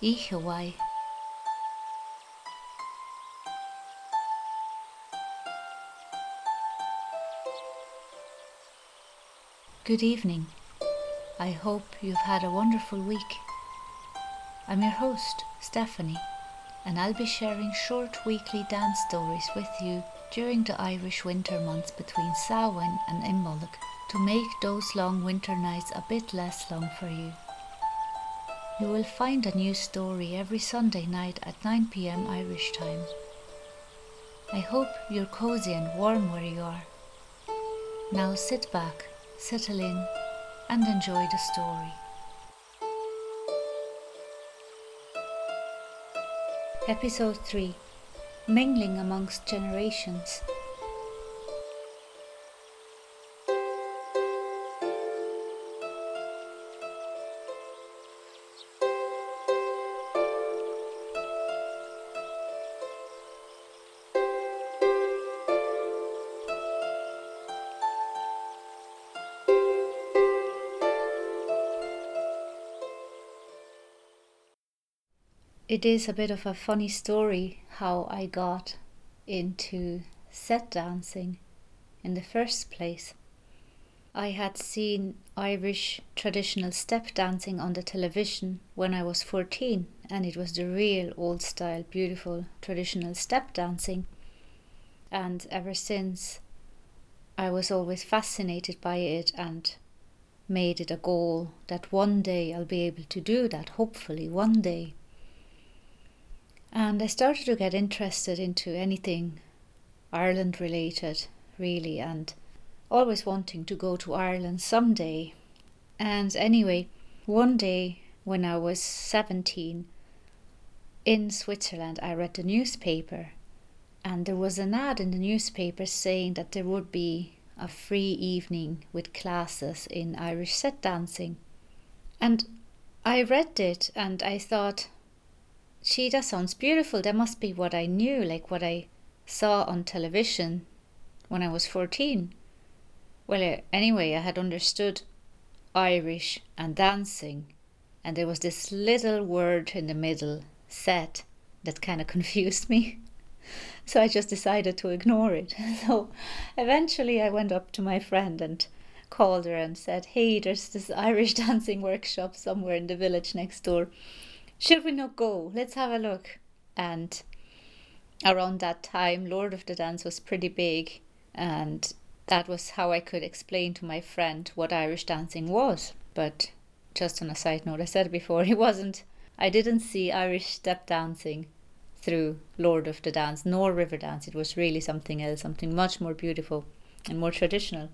Oíche Mhaith. Good evening. I hope you've had a wonderful week. I'm your host, Stephanie, and I'll be sharing short weekly dance stories with you during the Irish winter months between Samhain and Imbolc to make those long winter nights a bit less long for you. You will find a new story every Sunday night at 9 pm Irish time. I hope you're cozy and warm where you are. Now sit back, settle in, and enjoy the story. Episode 3 Mingling Amongst Generations. It is a bit of a funny story how I got into set dancing in the first place. I had seen Irish traditional step dancing on the television when I was 14, and it was the real old style, beautiful traditional step dancing. And ever since, I was always fascinated by it and made it a goal that one day I'll be able to do that, hopefully, one day. And I started to get interested into anything Ireland related, really, and always wanting to go to Ireland someday. And anyway, one day when I was 17 in Switzerland, I read the newspaper, and there was an ad in the newspaper saying that there would be a free evening with classes in Irish set dancing. And I read it and I thought, gee, that sounds beautiful. That must be what I knew, like what I saw on television when I was 14. Well, uh, anyway, I had understood Irish and dancing, and there was this little word in the middle, set, that kind of confused me. So I just decided to ignore it. So eventually I went up to my friend and called her and said, Hey, there's this Irish dancing workshop somewhere in the village next door should we not go? Let's have a look. And around that time, Lord of the Dance was pretty big, and that was how I could explain to my friend what Irish dancing was. But just on a side note, I said before, it wasn't, I didn't see Irish step dancing through Lord of the Dance nor River Dance. It was really something else, something much more beautiful and more traditional.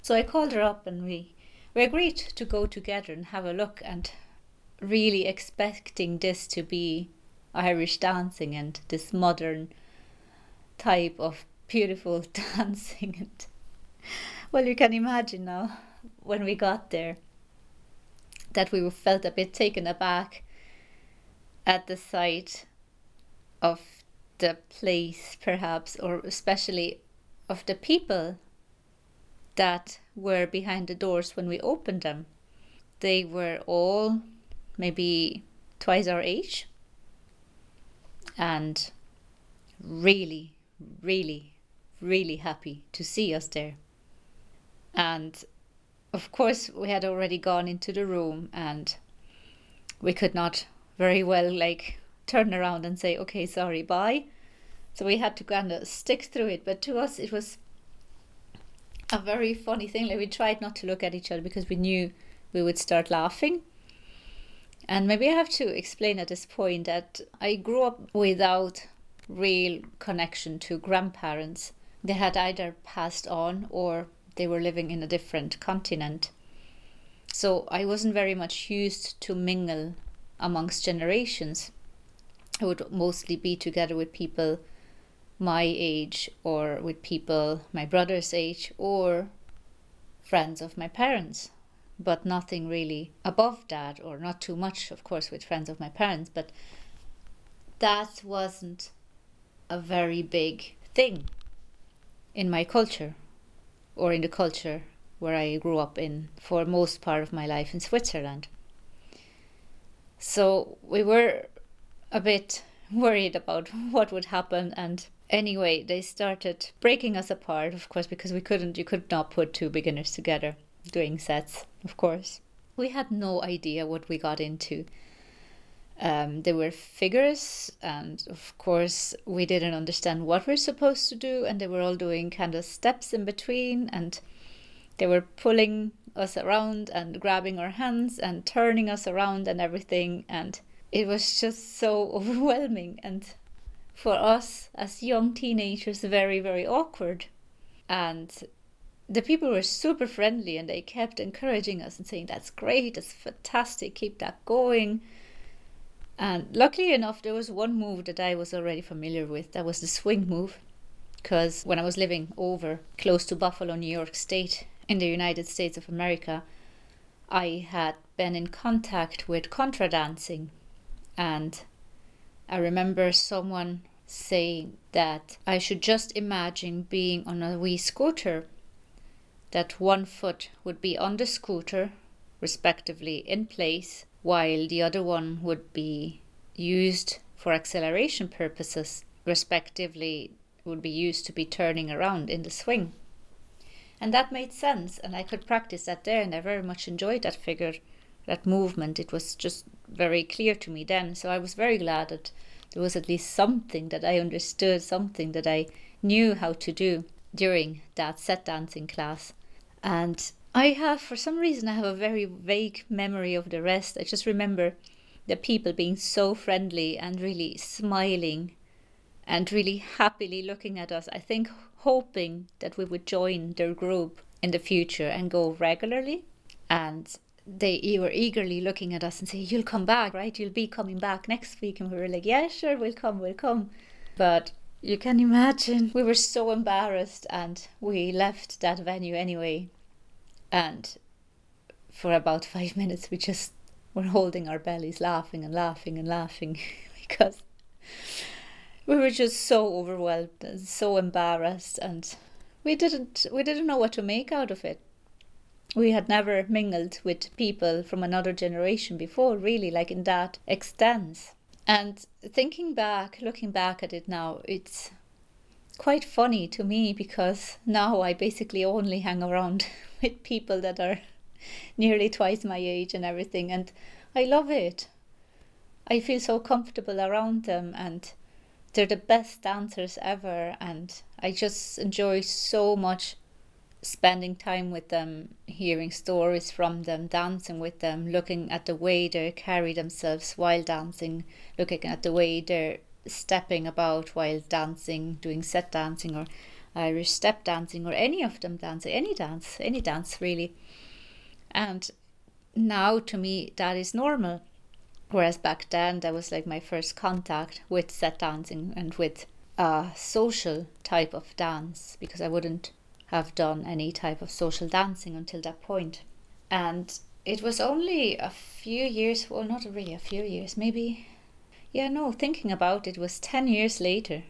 So I called her up and we, we agreed to go together and have a look. And really expecting this to be Irish dancing and this modern type of beautiful dancing. And well, you can imagine now when we got there that we felt a bit taken aback at the sight of the place, perhaps, or especially of the people that were behind the doors when we opened them. They were all maybe twice our age. And really, really, really happy to see us there. And of course, we had already gone into the room and we could not very well like turn around and say, okay, sorry, bye. So we had to kind of stick through it. But to us, it was a very funny thing. Like we tried not to look at each other because we knew we would start laughing. And maybe I have to explain at this point that I grew up without real connection to grandparents. They had either passed on or they were living in a different continent. So I wasn't very much used to mingle amongst generations. I would mostly be together with people my age or with people my brother's age or friends of my parents but nothing really above that, or not too much, of course, with friends of my parents, but that wasn't a very big thing in my culture or in the culture where I grew up in for most part of my life in Switzerland. So we were a bit worried about what would happen and anyway they started breaking us apart of course because we couldn't you could not put two beginners together doing sets of course. We had no idea what we got into. Um, there were figures and of course we didn't understand what we're supposed to do and they were all doing kind of steps in between and they were pulling us around and grabbing our hands and turning us around and everything and it was just so overwhelming. And for us as young teenagers very very awkward. And the people were super friendly and they kept encouraging us and saying that's great that's fantastic keep that going. And luckily enough there was one move that i was already familiar with. That was the swing move because when i was living over close to buffalo new york state in the united states of america i had been in contact with contra dancing. And I remember someone saying that I should just imagine being on a wee scooter, that one foot would be on the scooter, respectively in place, while the other one would be used for acceleration purposes, respectively, would be used to be turning around in the swing. And that made sense, and I could practice that there, and I very much enjoyed that figure that movement. It was just very clear to me then. So I was very glad that there was at least something that I understood, something that I knew how to do during that set dancing class. And I have, for some reason, I have a very vague memory of the rest. I just remember the people being so friendly and really smiling and really happily looking at us. I think hoping that we would join their group in the future and go regularly. And they were eagerly looking at us and say, "You'll come back, right? You'll be coming back next week." And we were like, "Yeah, sure, we'll come, we'll come." But you can imagine we were so embarrassed, and we left that venue anyway. And for about five minutes, we just were holding our bellies, laughing and laughing and laughing because we were just so overwhelmed and so embarrassed, and we didn't we didn't know what to make out of it we had never mingled with people from another generation before, really, like in that extent. And thinking back, looking back at it now, it's quite funny to me because now I basically only hang around with people that are nearly twice my age and everything, and I love it. I feel so comfortable around them, and they're the best dancers ever, and I just enjoy so much spending time with them, hearing stories from them, dancing with them, looking at the way they carry themselves while dancing, looking at the way they're stepping about while dancing, doing set dancing or Irish step dancing or any of them dancing, any dance, any dance really. And now to me that is normal. Whereas back then that was like my first contact with set dancing and with a social type of dance because I wouldn't have done any type of social dancing until that point. And it was only a few years, well, not really a few years, maybe, yeah, no, thinking about it was 10 years later,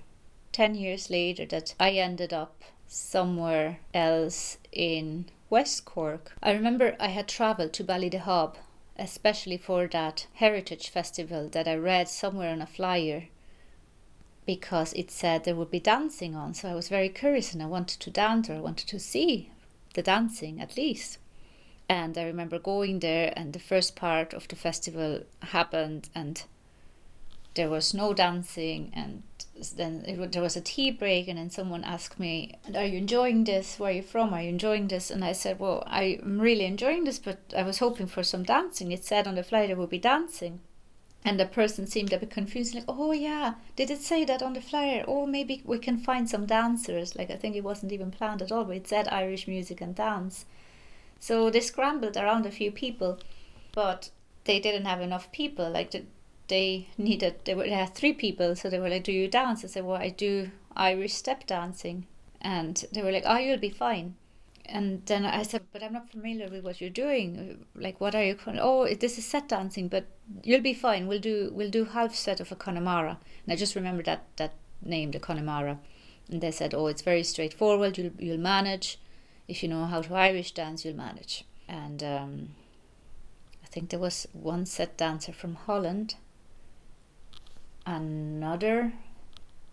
10 years later, that I ended up somewhere else in West Cork. I remember I had travelled to Ballydehob, especially for that heritage festival that I read somewhere on a flyer because it said there would be dancing on. So I was very curious and I wanted to dance or I wanted to see the dancing at least. And I remember going there, and the first part of the festival happened, and there was no dancing. And then it, there was a tea break, and then someone asked me, Are you enjoying this? Where are you from? Are you enjoying this? And I said, Well, I'm really enjoying this, but I was hoping for some dancing. It said on the flight there would be dancing. And the person seemed a bit confused, like, oh yeah, did it say that on the flyer? Oh, maybe we can find some dancers. Like, I think it wasn't even planned at all, but it said Irish music and dance. So they scrambled around a few people, but they didn't have enough people. Like, they needed, they, were, they had three people, so they were like, do you dance? I said, well, I do Irish step dancing. And they were like, oh, you'll be fine and then I said, but I'm not familiar with what you're doing. Like, what are you? Oh, this is set dancing, but you'll be fine. We'll do we'll do half set of a Connemara. And I just remember that that name, the Connemara. And they said, oh, it's very straightforward. You'll you'll manage. If you know how to Irish dance, you'll manage. And um, I think there was one set dancer from Holland, another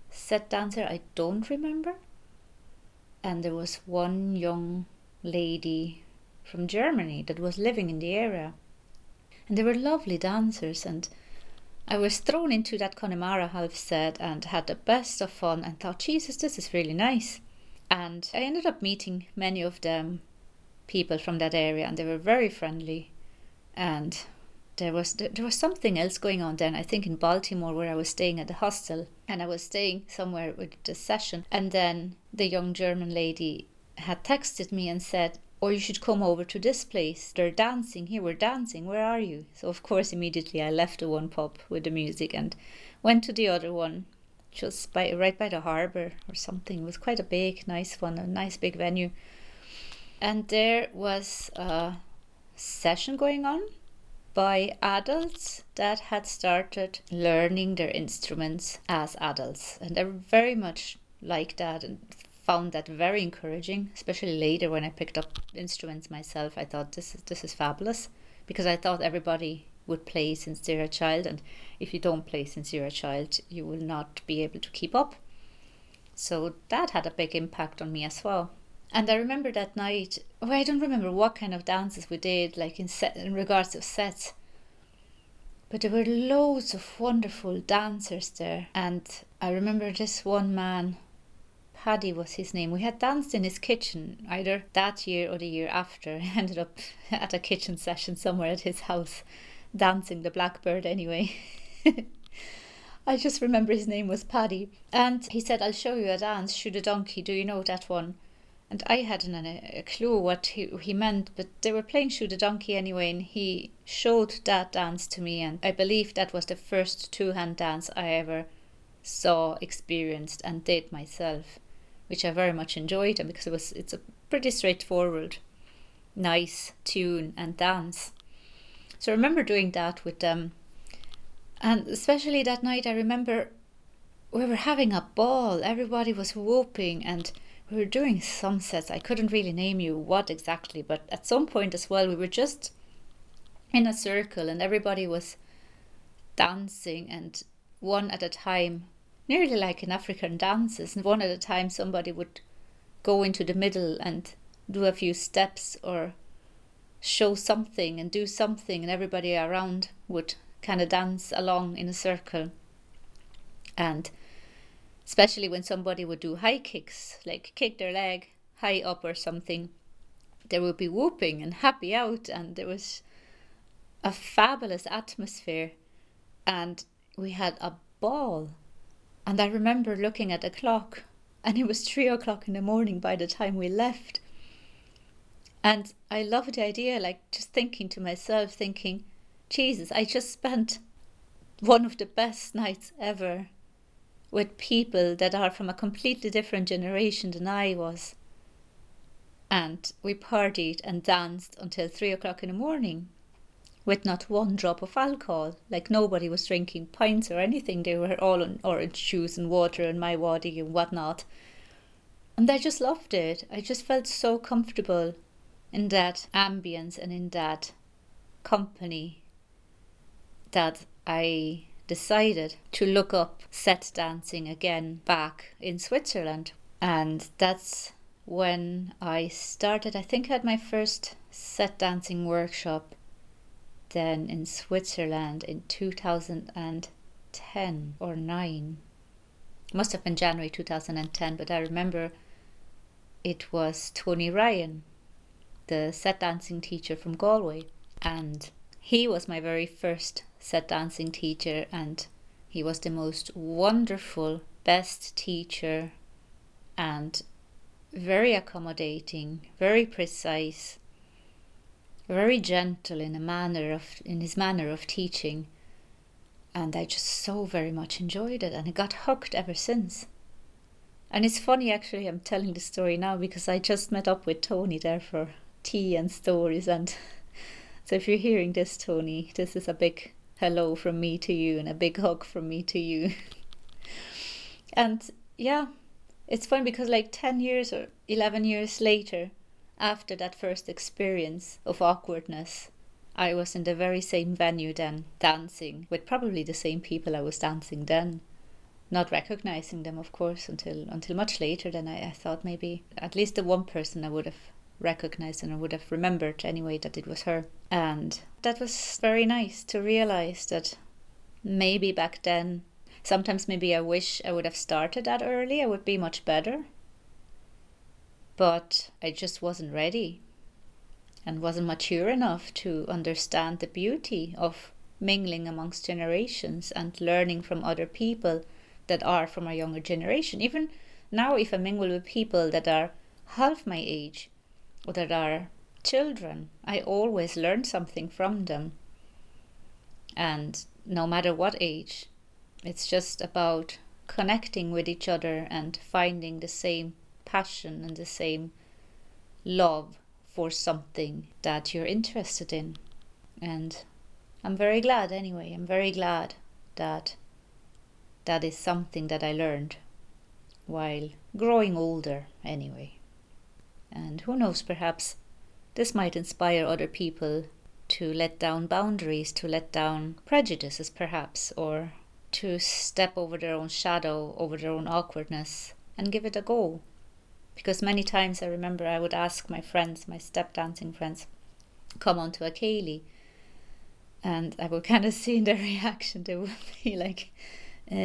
set dancer I don't remember, and there was one young lady from Germany that was living in the area. And they were lovely dancers and I was thrown into that Connemara half set and had the best of fun and thought, Jesus, this is really nice. And I ended up meeting many of them people from that area and they were very friendly. And there was there was something else going on then. I think in Baltimore where I was staying at the hostel and I was staying somewhere with the session and then the young German lady had texted me and said, or you should come over to this place. They're dancing here. We're dancing. Where are you? So of course, immediately I left the one pub with the music and went to the other one, just by right by the harbour or something. It was quite a big, nice one, a nice big venue. And there was a session going on by adults that had started learning their instruments as adults, and they're very much like that and found that very encouraging, especially later when I picked up instruments myself. I thought this is this is fabulous because I thought everybody would play since they're a child, and if you don't play since you're a child, you will not be able to keep up. So that had a big impact on me as well. And I remember that night. Well, I don't remember what kind of dances we did, like in set in regards to sets. But there were loads of wonderful dancers there, and I remember this one man Paddy was his name. We had danced in his kitchen either that year or the year after. I ended up at a kitchen session somewhere at his house, dancing the blackbird anyway. I just remember his name was Paddy. And he said, I'll show you a dance, shoot a donkey. Do you know that one? And I hadn't a, clue what he, he meant, but they were playing Shoot a Donkey anyway, and he showed that dance to me. And I believe that was the first two hand dance I ever saw, experienced, and did myself which I very much enjoyed, and because it was it's a pretty straightforward, nice tune and dance. So I remember doing that with them, and especially that night, I remember we were having a ball. Everybody was whooping, and we were doing some sets. I couldn't really name you what exactly, but at some point as well, we were just in a circle, and everybody was dancing, and one at a time nearly like in African dances. And one at a time, somebody would go into the middle and do a few steps or show something and do something, and everybody around would kind of dance along in a circle. And especially when somebody would do high kicks, like kick their leg high up or something, there would be whooping and happy out, and there was a fabulous atmosphere, and we had a ball. And I remember looking at the clock, and it was three o'clock in the morning by the time we left. And I loved the idea, like just thinking to myself, thinking, Jesus, I just spent one of the best nights ever with people that are from a completely different generation than I was. And we partied and danced until three o'clock in the morning with not one drop of alcohol. Like nobody was drinking pints or anything. They were all on orange juice and water and MiWadi and whatnot. And I just loved it. I just felt so comfortable in that ambience and in that company that I decided to look up set dancing again back in Switzerland. And that's when I started. I think I had my first set dancing workshop then in Switzerland in 2010 or 9. Must have been January 2010, but I remember it was Tony Ryan, the set dancing teacher from Galway, and he was my very first set dancing teacher, and he was the most wonderful, best teacher, and very accommodating, very precise, very gentle in a manner of in his manner of teaching and I just so very much enjoyed it and I got hooked ever since. And it's funny actually I'm telling the story now because I just met up with Tony there for tea and stories and so if you're hearing this Tony, this is a big hello from me to you and a big hug from me to you. and yeah, it's fun because like 10 years or 11 years later after that first experience of awkwardness I was in the very same venue then, dancing with probably the same people I was dancing then. Not recognizing them, of course, until until much later. than I, I thought maybe at least the one person I would have recognized and I would have remembered anyway that it was her. And that was very nice to realize that maybe back then, sometimes maybe I wish I would have started that early, I would be much better. But I just wasn't ready and wasn't mature enough to understand the beauty of mingling amongst generations and learning from other people that are from a younger generation. Even now, if I mingle with people that are half my age that are children, I always learn something from them. And no matter what age, it's just about connecting with each other and finding the same passion and the same love for something that you're interested in. And I'm very glad anyway. I'm very glad that that is something that I learned while growing older anyway. And who knows, perhaps this might inspire other people to let down boundaries, to let down prejudices, perhaps, or to step over their own shadow, over their own awkwardness, and give it a go. Because many times I remember I would ask my friends, my step dancing friends, come on to a ceilidh, and I would kind of see in their reaction. They would be like, uh,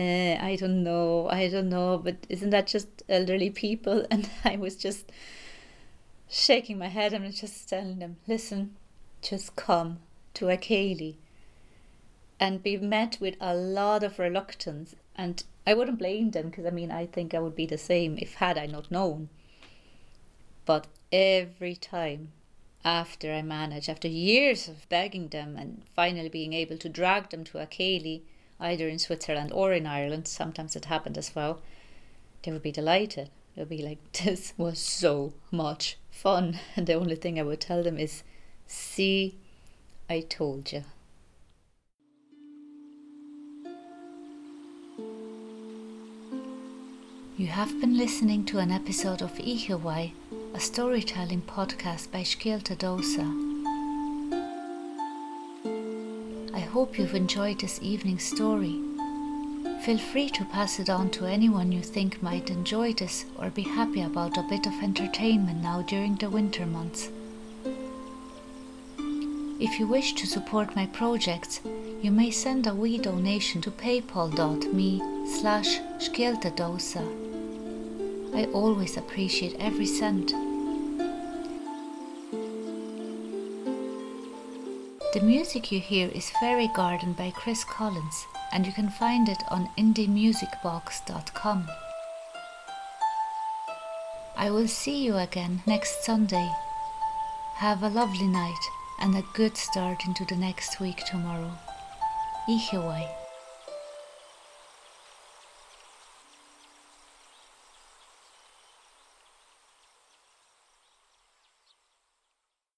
I don't know, I don't know, but isn't that just elderly people? And I was just shaking my head. And just telling them, listen, just come to a ceilidh and be met with a lot of reluctance. And I wouldn't blame them because I mean I think I would be the same if had I not known. But every time after I managed, after years of begging them and finally being able to drag them to a ceilidh, either in Switzerland or in Ireland, sometimes it happened as well, they would be delighted. They'll be like, this was so much fun. And the only thing I would tell them is, see, I told you. You have been listening to an episode of Oíche Mhaith a storytelling podcast by Scéalta Damhsa. I hope you've enjoyed this evening's story. Feel free to pass it on to anyone you think might enjoy this or be happy about a bit of entertainment now during the winter months. If you wish to support my projects, you may send a wee donation to paypal.me slash Dosa. I always appreciate every cent. The music you hear is Faery Garden by Chris Collins, and you can find it on indiemusicbox.com. I will see you again next Sunday. Have a lovely night and a good start into the next week tomorrow. Oíche Mhaith.